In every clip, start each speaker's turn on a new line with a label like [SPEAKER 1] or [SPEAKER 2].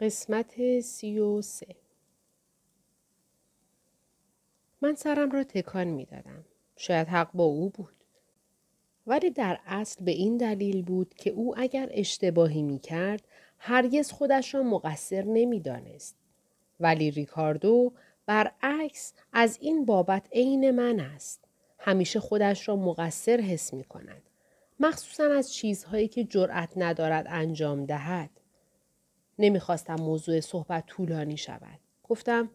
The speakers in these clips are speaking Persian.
[SPEAKER 1] قسمت سی و سه من سرم را تکان می دادم. شاید حق با او بود. ولی در اصل به این دلیل بود که او اگر اشتباهی می کرد هرگز خودش را مقصر نمی دانست. ولی ریکاردو برعکس از این بابت عین من است. همیشه خودش را مقصر حس می کند. مخصوصا از چیزهایی که جرأت ندارد انجام دهد. نمی‌خواستم موضوع صحبت طولانی شود. گفتم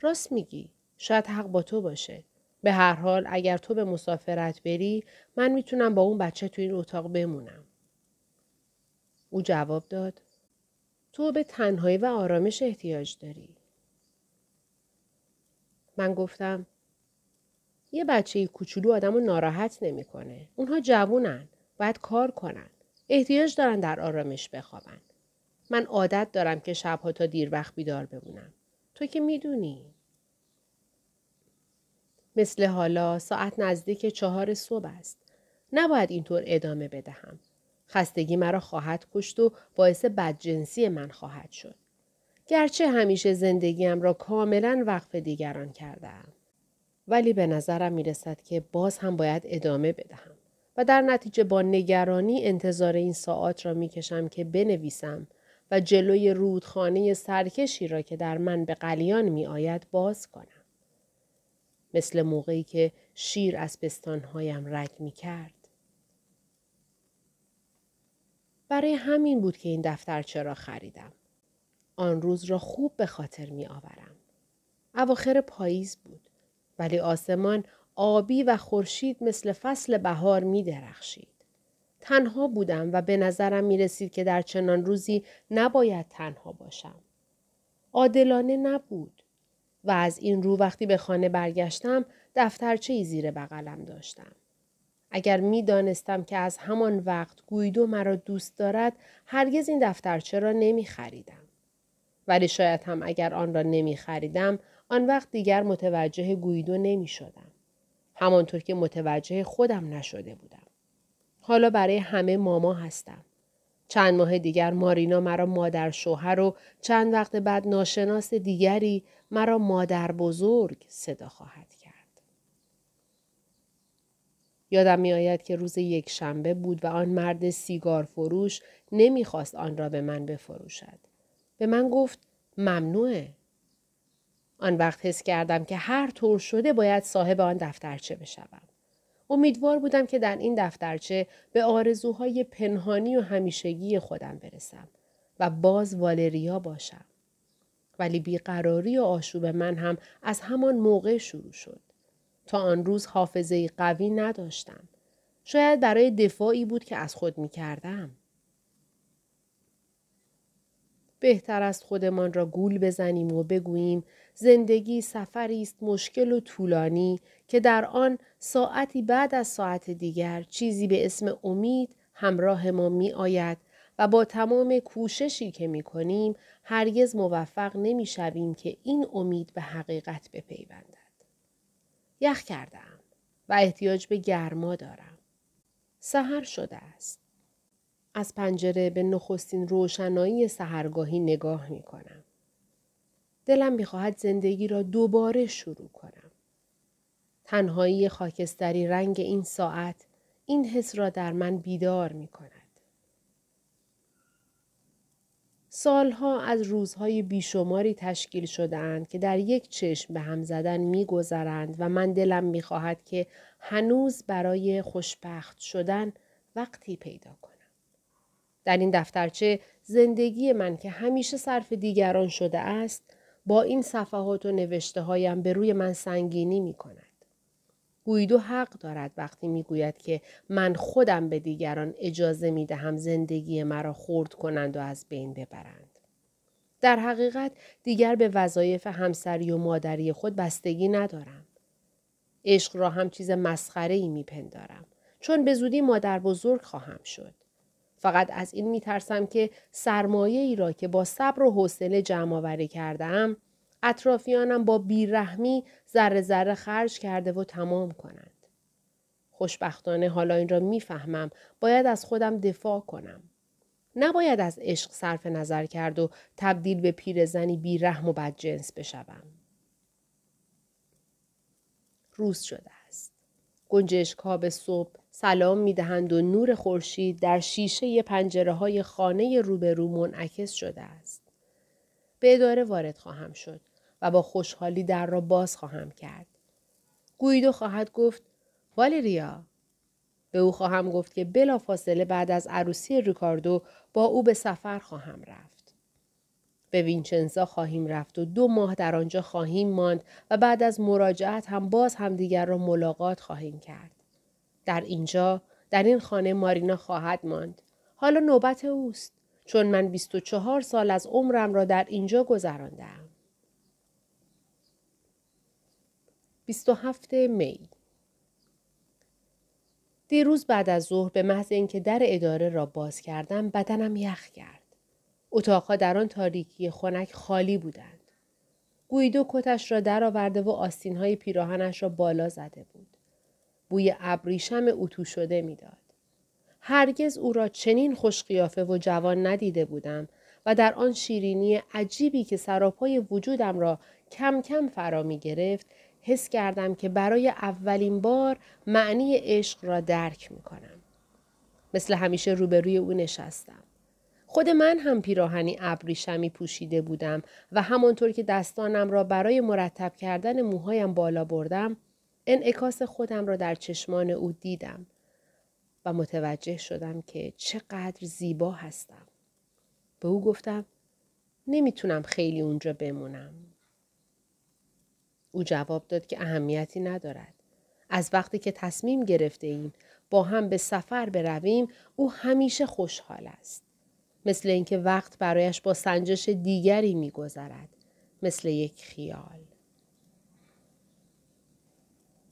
[SPEAKER 1] راست میگی. شاید حق با تو باشه. به هر حال اگر تو به مسافرت بری من می‌تونم با اون بچه تو این اتاق بمونم. او جواب داد تو به تنهایی و آرامش احتیاج داری. من گفتم یه بچه کوچولو آدم رو ناراحت نمی‌کنه. اونها جوونن. باید کار کنن. احتیاج دارن در آرامش بخوابن. من عادت دارم که شبها تا دیر وقت بیدار بمونم. تو که می‌دونی. مثل حالا ساعت نزدیک چهار صبح است. نباید اینطور ادامه بدهم. خستگی مرا خواهد کشت و باعث بدجنسی من خواهد شد. گرچه همیشه زندگیم را کاملا وقف دیگران کردم. ولی به نظرم می رسد که باز هم باید ادامه بدهم. و در نتیجه با نگرانی انتظار این ساعت را می کشم که بنویسم و جلوی رودخانه سرکشی را که در من به قلیان می آید باز کنم. مثل موقعی که شیر از پستانهایم رگ می کرد. برای همین بود که این دفترچه را خریدم. آن روز را خوب به خاطر می آورم. اواخر پاییز بود. ولی آسمان آبی و خورشید مثل فصل بهار می درخشید. تنها بودم و به نظرم می رسید که در چنان روزی نباید تنها باشم. عادلانه نبود و از این رو وقتی به خانه برگشتم دفترچه زیر بغلم داشتم. اگر می دانستم که از همان وقت گویدو مرا دوست دارد هرگز این دفترچه را نمی خریدم. ولی شاید هم اگر آن را نمی خریدم آن وقت دیگر متوجه گویدو نمی شدم. همانطور که متوجه خودم نشده بودم. حالا برای همه ماما هستم. چند ماه دیگر مارینا مرا مادر شوهر و چند وقت بعد ناشناس دیگری مرا مادر بزرگ صدا خواهد کرد. یادم می آید که روز یک شنبه بود و آن مرد سیگار فروش نمی‌خواست آن را به من بفروشد. به من گفت ممنوعه. آن وقت حس کردم که هر طور شده باید صاحب آن دفترچه بشوم. امیدوار بودم که در این دفترچه به آرزوهای پنهانی و همیشگی خودم برسم و باز والریا باشم. ولی بیقراری و آشوب من هم از همان موقع شروع شد. تا آن روز حافظه قوی نداشتم. شاید برای دفاعی بود که از خود می کردم. بهتر است خودمان را گول بزنیم و بگوییم زندگی سفری است مشکل و طولانی که در آن ساعتی بعد از ساعت دیگر چیزی به اسم امید همراه ما می آید و با تمام کوششی که می کنیم هرگز موفق نمی شویم که این امید به حقیقت بپیوندد. یخ کردم و احتیاج به گرما دارم. سحر شده است. از پنجره به نخستین روشنایی سهرگاهی نگاه می کنم. دلم می‌خواهد زندگی را دوباره شروع کنم. تنهایی خاکستری رنگ این ساعت این حس را در من بیدار می کند. سالها از روزهای بیشماری تشکیل شده که در یک چشم به هم زدن میگذرند و من دلم می‌خواهد که هنوز برای خوشبخت شدن وقتی پیدا کنم. در این دفترچه زندگی من که همیشه صرف دیگران شده است با این صفحات و نوشته هایم به روی من سنگینی می کند. گویدو حق دارد وقتی می‌گوید که من خودم به دیگران اجازه می دهم زندگی مرا خورد کنند و از بین ببرند. در حقیقت دیگر به وظایف همسری و مادری خود بستگی ندارم. عشق را هم چیز مسخره ای می پندارم. چون به زودی مادر بزرگ خواهم شد. فقط از این می ترسم که سرمایه ای را که با صبر و حوصله جمع آوری کردم اطرافیانم با بیرحمی ذره ذره خرج کرده و تمام کنند. خوشبختانه حالا این را می‌فهمم باید از خودم دفاع کنم. نباید از عشق صرف نظر کرد و تبدیل به پیرزنی بی رحم و بدجنس بشوم. روز شده است. گنجشک ها به صبح سلام می دهند و نور خورشید در شیشه پنجره های خانه روبرو منعکس شده است. به اداره وارد خواهم شد و با خوشحالی در را باز خواهم کرد. گویدو خواهد گفت والریا به او خواهم گفت که بلا فاصله بعد از عروسی ریکاردو با او به سفر خواهم رفت. به وینچنزا خواهیم رفت و دو ماه در آنجا خواهیم ماند و بعد از مراجعت هم باز همدیگر را ملاقات خواهیم کرد. در اینجا در این خانه مارینا خواهد ماند. حالا نوبت اوست چون من 24 سال از عمرم را در اینجا گذراندم. 27 می دیروز بعد از ظهر به محض اینکه در اداره را باز کردم بدنم یخ کرد. اتاقها در آن تاریکی خنک خالی بودند. گویدو کتش را درآورده و آستینهای پیراهنش را بالا زده بود. بوی ابریشم اتو شده می‌داد. هرگز او را چنین خوشقیافه و جوان ندیده بودم و در آن شیرینی عجیبی که سراپای وجودم را کم کم فرا می گرفت حس کردم که برای اولین بار معنی عشق را درک می کنم. مثل همیشه روبروی او نشستم. خود من هم پیراهنی ابریشمی پوشیده بودم و همانطور که دستانم را برای مرتب کردن موهایم بالا بردم انعکاس خودم را در چشمان او دیدم و متوجه شدم که چقدر زیبا هستم. به او گفتم نمی‌تونم خیلی اونجا بمونم. او جواب داد که اهمیتی ندارد. از وقتی که تصمیم گرفته ایم با هم به سفر برویم او همیشه خوشحال است. مثل اینکه وقت برایش با سنجش دیگری میگذرد. مثل یک خیال.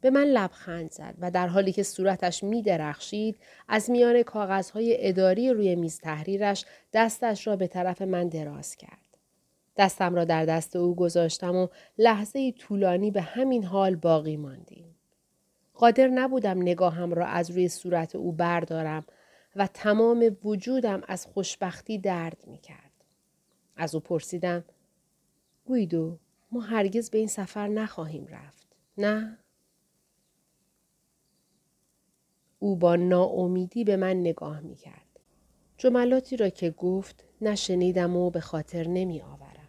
[SPEAKER 1] به من لبخند زد و در حالی که صورتش می درخشید از میان کاغذهای اداری روی میز تحریرش دستش را به طرف من دراز کرد. دستم را در دست او گذاشتم و لحظه طولانی به همین حال باقی ماندیم. قادر نبودم نگاهم را از روی صورت او بردارم و تمام وجودم از خوشبختی درد می کرد. از او پرسیدم گویدو ما هرگز به این سفر نخواهیم رفت. نه؟ او با ناامیدی به من نگاه می کرد. جملاتی را که گفت نشنیدم و به خاطر نمی آورم.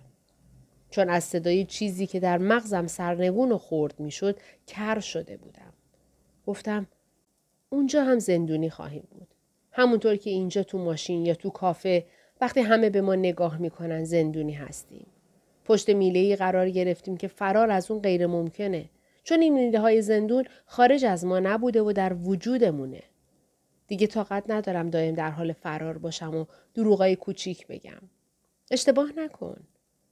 [SPEAKER 1] چون از صدای چیزی که در مغزم سرنگون و خورد می شد کر شده بودم. گفتم اونجا هم زندونی خواهیم بود. همونطور که اینجا تو ماشین یا تو کافه وقتی همه به ما نگاه می‌کنن زندونی هستیم. پشت میله قرار گرفتیم که فرار از اون غیر ممکنه. چون این میله های زندون خارج از ما نبوده و در وجودمونه. دیگه طاقت ندارم دایم در حال فرار باشم و دروغای کوچیک بگم. اشتباه نکن.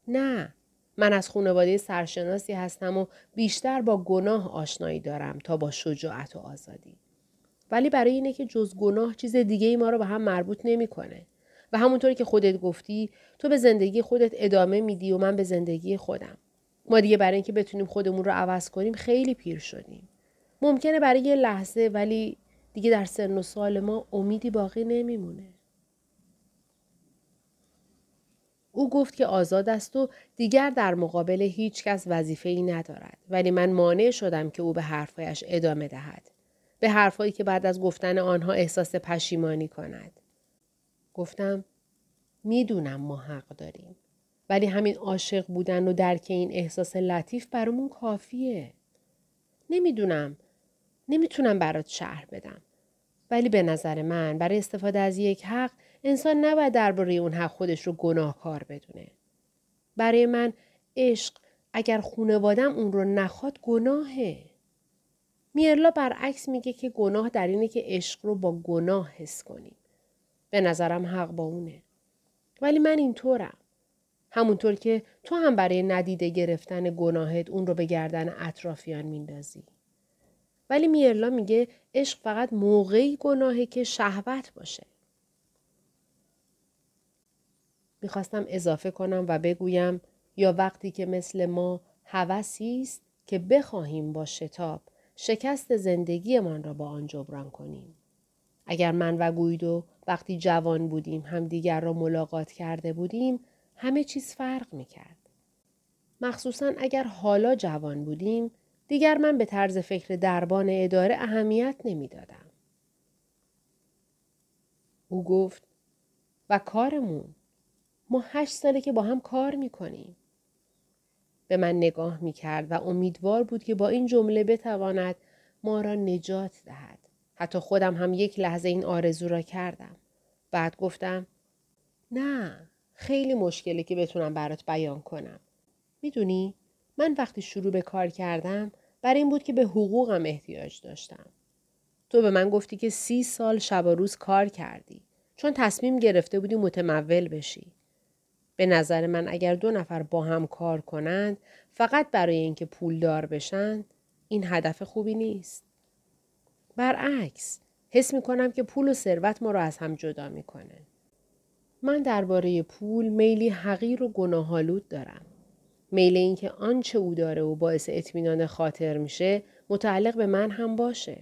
[SPEAKER 1] نه. من از خانواده سرشناسی هستم و بیشتر با گناه آشنایی دارم تا با شجاعت و آزادی. ولی برای اینه که جز گناه چیز دیگه ای ما رو به هم مربوط نمی‌کنه. و همونطوری که خودت گفتی تو به زندگی خودت ادامه میدی و من به زندگی خودم. ما دیگه برای اینکه بتونیم خودمون رو عوض کنیم خیلی پیر شدیم. ممکنه برای یه لحظه ولی دیگه در سن و سال ما امیدی باقی نمیمونه. او گفت که آزاد است و دیگر در مقابل هیچ کس وظیفه ای ندارد ولی من مانع شدم که او به حرفایش ادامه دهد به حرفهایی که بعد از گفتن آنها احساس پشیمانی کند گفتم می‌دونم ما حق داریم ولی همین عاشق بودن و درک این احساس لطیف برامون کافیه نمی‌دونم نمی‌تونم برات شهر بدم ولی به نظر من برای استفاده از یک حق انسان نباید درباره اون حق خودش رو گناهکار بدونه. برای من عشق اگر خونوادم اون رو نخواد گناهه. میرلا برعکس میگه که گناه در اینه که عشق رو با گناه حس کنیم. به نظرم حق با اونه. ولی من اینطورم. همونطور که تو هم برای ندیده گرفتن گناهت اون رو به گردن اطرافیان میندازی. ولی میرلا میگه عشق فقط موقعی گناهه که شهوت باشه. می‌خواستم اضافه کنم و بگویم یا وقتی که مثل ما هوسی است که بخواهیم با شتاب شکست زندگیمان را با آن جبران کنیم. اگر من و گویدو وقتی جوان بودیم هم دیگر را ملاقات کرده بودیم همه چیز فرق می کرد. مخصوصا اگر حالا جوان بودیم دیگر من به طرز فکر دربان اداره اهمیت نمی‌دادم. او گفت و کارمون ما هشت ساله که با هم کار می‌کنیم. به من نگاه می‌کرد و امیدوار بود که با این جمله بتواند ما را نجات دهد. حتی خودم هم یک لحظه این آرزو را کردم. بعد گفتم نه خیلی مشکلی که بتونم برات بیان کنم. می‌دونی من وقتی شروع به کار کردم بر این بود که به حقوقم احتیاج داشتم. تو به من گفتی که سی سال شب و روز کار کردی چون تصمیم گرفته بودی متمول بشی. به نظر من اگر دو نفر با هم کار کنند فقط برای اینکه پولدار بشن این هدف خوبی نیست. برعکس حس می کنم که پول و ثروت ما را از هم جدا می‌کنه. من درباره پول میلی حقیر و گناهالود دارم. میل اینکه آنچه او داره و باعث اطمینان خاطر میشه متعلق به من هم باشه.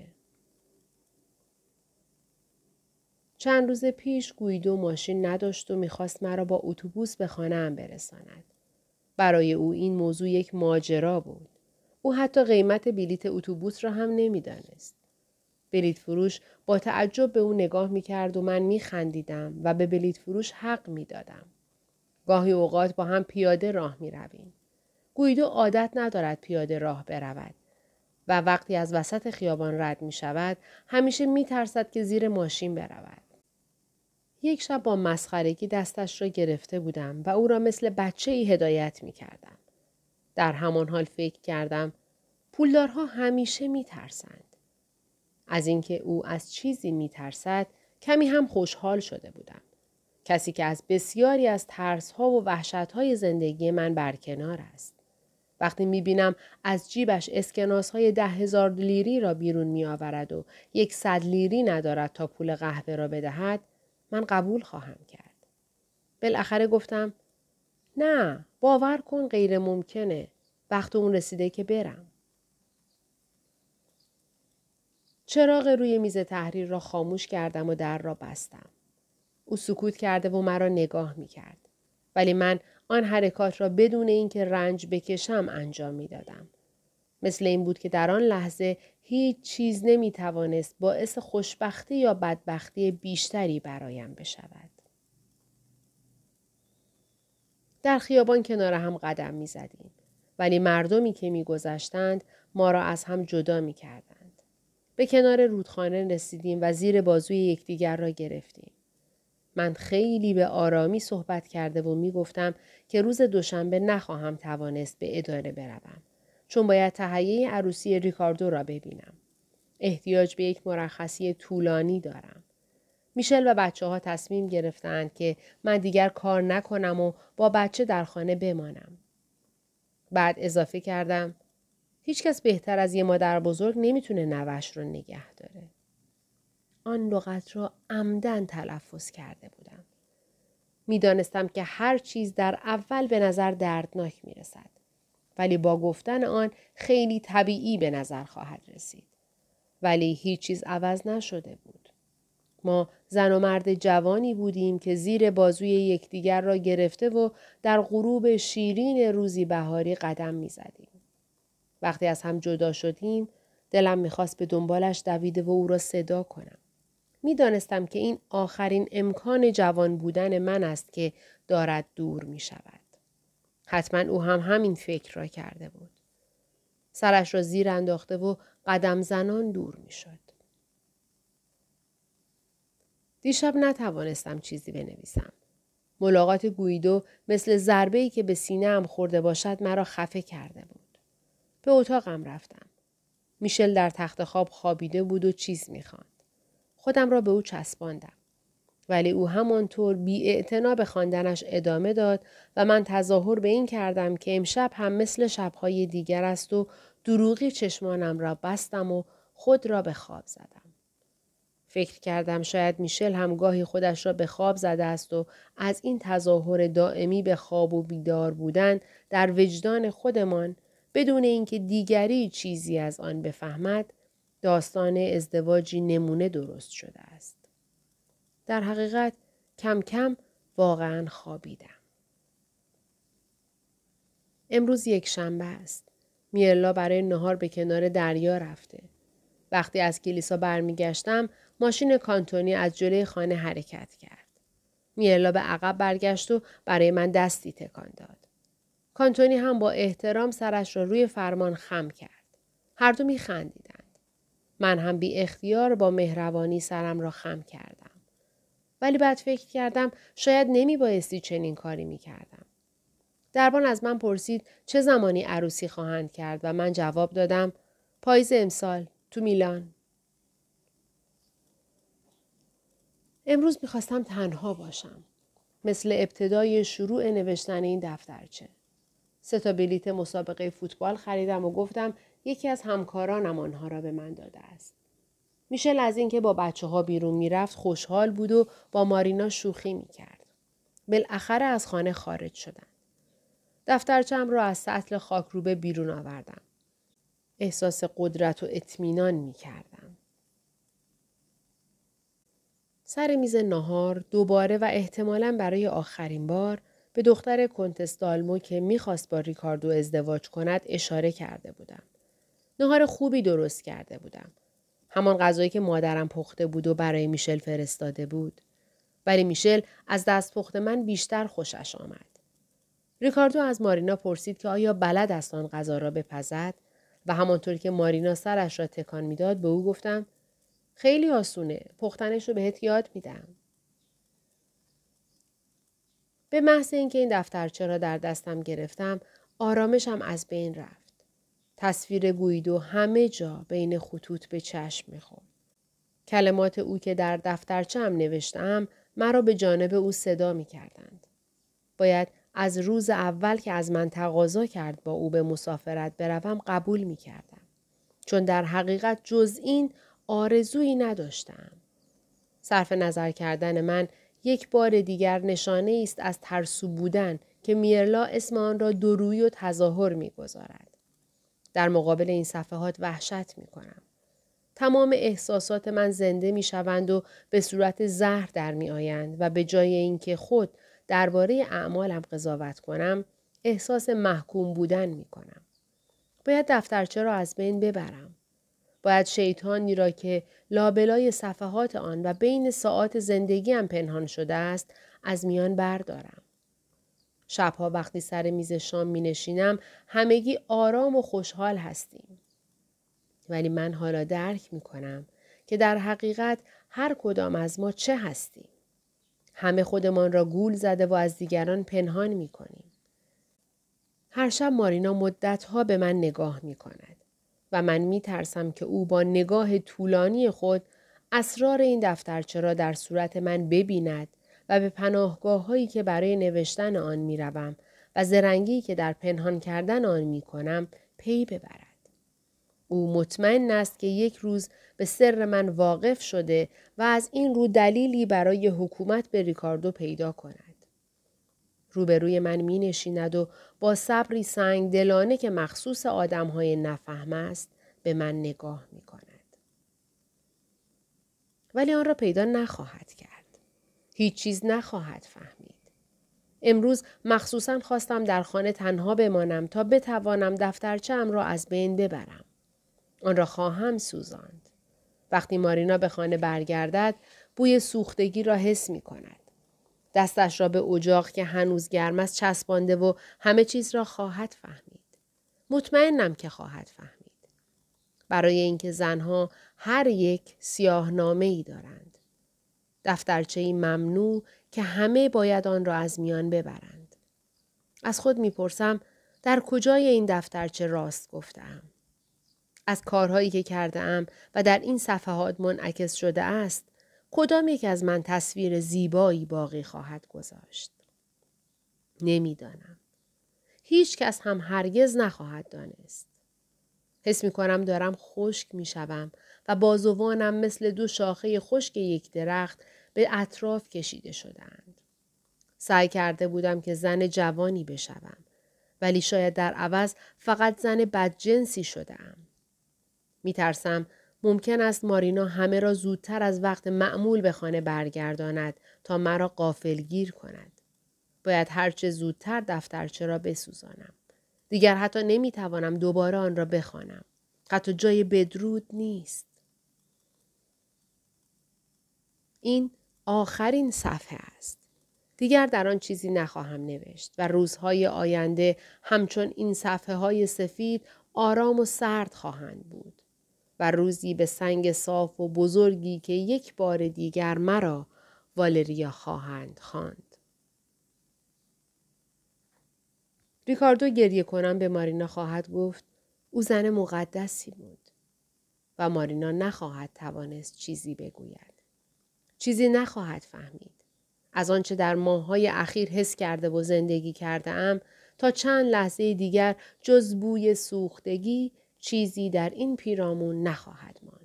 [SPEAKER 1] چند روز پیش گویدو ماشین نداشت و می‌خواست مرا با اتوبوس به خانه هم برساند. برای او این موضوع یک ماجرا بود. او حتی قیمت بلیت اتوبوس را هم نمی‌دانست. بلیت فروش با تعجب به او نگاه می کرد و من می خندیدم و به بلیت فروش حق می دادم. گاهی اوقات با هم پیاده راه می رویم. گویدو عادت ندارد پیاده راه برود و وقتی از وسط خیابان رد می شود همیشه می ترسد که زیر ماشین برود. یک شب با مسخرگی دستش را گرفته بودم و او را مثل بچه ای هدایت می کردم. در همان حال فکر کردم پولدارها همیشه می ترسند. از اینکه او از چیزی می ترسد کمی هم خوشحال شده بودم. کسی که از بسیاری از ترس ها و وحشت های زندگی من برکنار است. وقتی می بینم از جیبش اسکناس های ده هزار لیری را بیرون می آورد و یک صد لیری ندارد تا پول قهوه را بدهد من قبول خواهم کرد. بالاخره گفتم نه باور کن غیر ممکنه. وقت اون رسیده که برم. چراغ روی میز تحریر را خاموش کردم و در را بستم. او سکوت کرده و مرا نگاه می کرد. ولی من آن حرکات را بدون اینکه رنج بکشم انجام می دادم. مثل این بود که در آن لحظه هیچ چیز نمی توانست باعث خوشبختی یا بدبختی بیشتری برایم بشود. در خیابان کنار هم قدم می زدیم. ولی مردمی که می گذشتند ما را از هم جدا می کردند. به کنار رودخانه رسیدیم و زیر بازوی یکدیگر را گرفتیم. من خیلی به آرامی صحبت کرده و می گفتم که روز دوشنبه نخواهم توانست به اداره بروم. چون باید تهیه عروسی ریکاردو را ببینم. احتیاج به یک مرخصی طولانی دارم. میشل و بچه ها تصمیم گرفتند که من دیگر کار نکنم و با بچه در خانه بمانم. بعد اضافه کردم هیچکس بهتر از یه مادر بزرگ نمی‌تونه نوش رو نگه داره. آن لغت را عمدن تلفظ کرده بودم. می‌دانستم که هر چیز در اول به نظر دردناک می رسد. ولی با گفتن آن خیلی طبیعی به نظر خواهد رسید. ولی هیچ چیز عوض نشده بود. ما زن و مرد جوانی بودیم که زیر بازوی یکدیگر را گرفته و در غروب شیرین روزی بهاری قدم می زدیم. وقتی از هم جدا شدیم دلم می‌خواست به دنبالش دویده و او را صدا کنم. می‌دانستم که این آخرین امکان جوان بودن من است که دارد دور می شود. حتما او هم همین فکر را کرده بود. سرش را زیر انداخته و قدم زنان دور می شد. دیشب نتوانستم چیزی بنویسم. ملاقات گویدو مثل ضربه که به سینه هم خورده باشد مرا خفه کرده بود. به اتاقم رفتم. میشل در تخت خواب خوابیده بود و چیز می‌خواند. خودم را به او چسباندم. ولی او همانطور بی به خواندنش ادامه داد و من تظاهر به این کردم که امشب هم مثل شبهای دیگر است و دروغی چشمانم را بستم و خود را به خواب زدم. فکر کردم شاید میشل هم گاهی خودش را به خواب زده است و از این تظاهر دائمی به خواب و بیدار بودن در وجدان خودمان بدون اینکه دیگری چیزی از آن بفهمد داستان ازدواجی نمونه درست شده است. در حقیقت کم کم واقعا خوابیدم. امروز یک شنبه است. میرلا برای نهار به کنار دریا رفته. وقتی از کلیسا برمیگشتم ماشین کانتونی از جلوی خانه حرکت کرد. میرلا به عقب برگشت و برای من دستی تکان داد. کانتونی هم با احترام سرش را روی فرمان خم کرد. هر دو می خندیدند. من هم بی اختیار با مهربانی سرم را خم کردم. ولی بعد فکر کردم شاید نمی بایستی چنین کاری می کردم. دربان از من پرسید چه زمانی عروسی خواهند کرد و من جواب دادم پاییز امسال تو میلان. امروز می‌خواستم تنها باشم. مثل ابتدای شروع نوشتن این دفترچه. سه تا بلیت مسابقه فوتبال خریدم و گفتم یکی از همکارانم آنها را به من داده است. میشل از اینکه با بچه ها بیرون می‌رفت خوشحال بود و با مارینا شوخی می‌کرد. بالاخره از خانه خارج شدن. دفترچم را از سطل خاکروبه بیرون آوردم. احساس قدرت و اطمینان می کردم. سر میز نهار دوباره و احتمالا برای آخرین بار به دختر کنتس دالمو که می‌خواست با ریکاردو ازدواج کند اشاره کرده بودم. نهار خوبی درست کرده بودم. همان غذایی که مادرم پخته بود و برای میشل فرستاده بود. ولی میشل از دست پخت من بیشتر خوشش آمد. ریکاردو از مارینا پرسید که آیا بلد است آن غذا را بپزد و همانطور که مارینا سرش را تکان می‌داد به او گفتم خیلی آسونه پختنش رو بهت یاد میدم به محض اینکه این دفترچه را در دستم گرفتم آرامشم از بین رفت تصویر گویدو همه جا بین خطوط به چشم می‌خورد کلمات او که در دفترچه هم نوشتم مرا به جانب او صدا می کردند. باید از روز اول که از من تقاضا کرد با او به مسافرت بروم قبول می کردم. چون در حقیقت جز این آرزویی نداشتم. صرف نظر کردن من یک بار دیگر نشانه است از ترسو بودن که میرلا اسم آن را دروی و تظاهر می‌گذارد. در مقابل این صفحات وحشت می کنم. تمام احساسات من زنده می شوند و به صورت زهر در می آیند و به جای اینکه خود درباره اعمالم قضاوت کنم احساس محکوم بودن می کنم. باید دفترچه را از بین ببرم. باید شیطانی را که لابلای صفحات آن و بین ساعات زندگیم پنهان شده است از میان بردارم. شبها وقتی سر میز شام می نشینم همگی آرام و خوشحال هستیم. ولی من حالا درک می کنم که در حقیقت هر کدام از ما چه هستیم. همه خودمان را گول زده و از دیگران پنهان می کنیم. هر شب مارینا مدتها به من نگاه می کند و من می ترسم که او با نگاه طولانی خود اسرار این دفترچه را در صورت من ببیند و به پناهگاه هایی که برای نوشتن آن می روم و زرنگی که در پنهان کردن آن می کنم پی ببرد. او مطمئن است که یک روز به سر من واقف شده و از این رو دلیلی برای حکومت به ریکاردو پیدا کند. روبروی من می نشیند و با صبری سنگ دلانه که مخصوص آدم های نفهم است به من نگاه می کند. ولی آن را پیدا نخواهد کرد. هیچ چیز نخواهد فهمید. امروز مخصوصا خواستم در خانه تنها بمانم تا بتوانم دفترچه را از بین ببرم. آن را خواهم سوزاند. وقتی مارینا به خانه برگردد بوی سوختگی را حس می کند. دستش را به اجاق که هنوز گرم است چسبانده و همه چیز را خواهد فهمید. مطمئنم که خواهد فهمید. برای اینکه زنها هر یک سیاه ای دارند. دفترچه ای ممنوع که همه باید آن را از میان ببرند. از خود می‌پرسم در کجای این دفترچه راست گفتم. از کارهایی که کرده ام و در این صفحات منعکس شده است کدام یک از من تصویر زیبایی باقی خواهد گذاشت نمی‌دانم هیچ کس هم هرگز نخواهد دانست حس می کنم دارم خشک می شوم و بازوانم مثل دو شاخه خشک یک درخت به اطراف کشیده شدند. سعی کرده بودم که زن جوانی بشوم ولی شاید در عوض فقط زن بدجنسی شدم. می ترسم ممکن است مارینا همه را زودتر از وقت معمول به خانه برگرداند تا مرا قافلگیر کند. باید هرچه زودتر دفترچه را بسوزانم. دیگر حتی نمی‌توانم دوباره آن را بخوانم. حتی جای بدرود نیست. این آخرین صفحه است. دیگر در آن چیزی نخواهم نوشت و روزهای آینده همچون این صفحه های سفید آرام و سرد خواهند بود. و روزی به سنگ صاف و بزرگی که یک بار دیگر مرا والریا خواهند خواند. ریکاردو گریه کنم به مارینا خواهد گفت او زن مقدسی بود و مارینا نخواهد توانست چیزی بگوید. چیزی نخواهد فهمید. از آنچه در ماههای اخیر حس کرده و زندگی کرده ام تا چند لحظه دیگر جز بوی سوختگی چیزی در این پیرامون نخواهد ماند.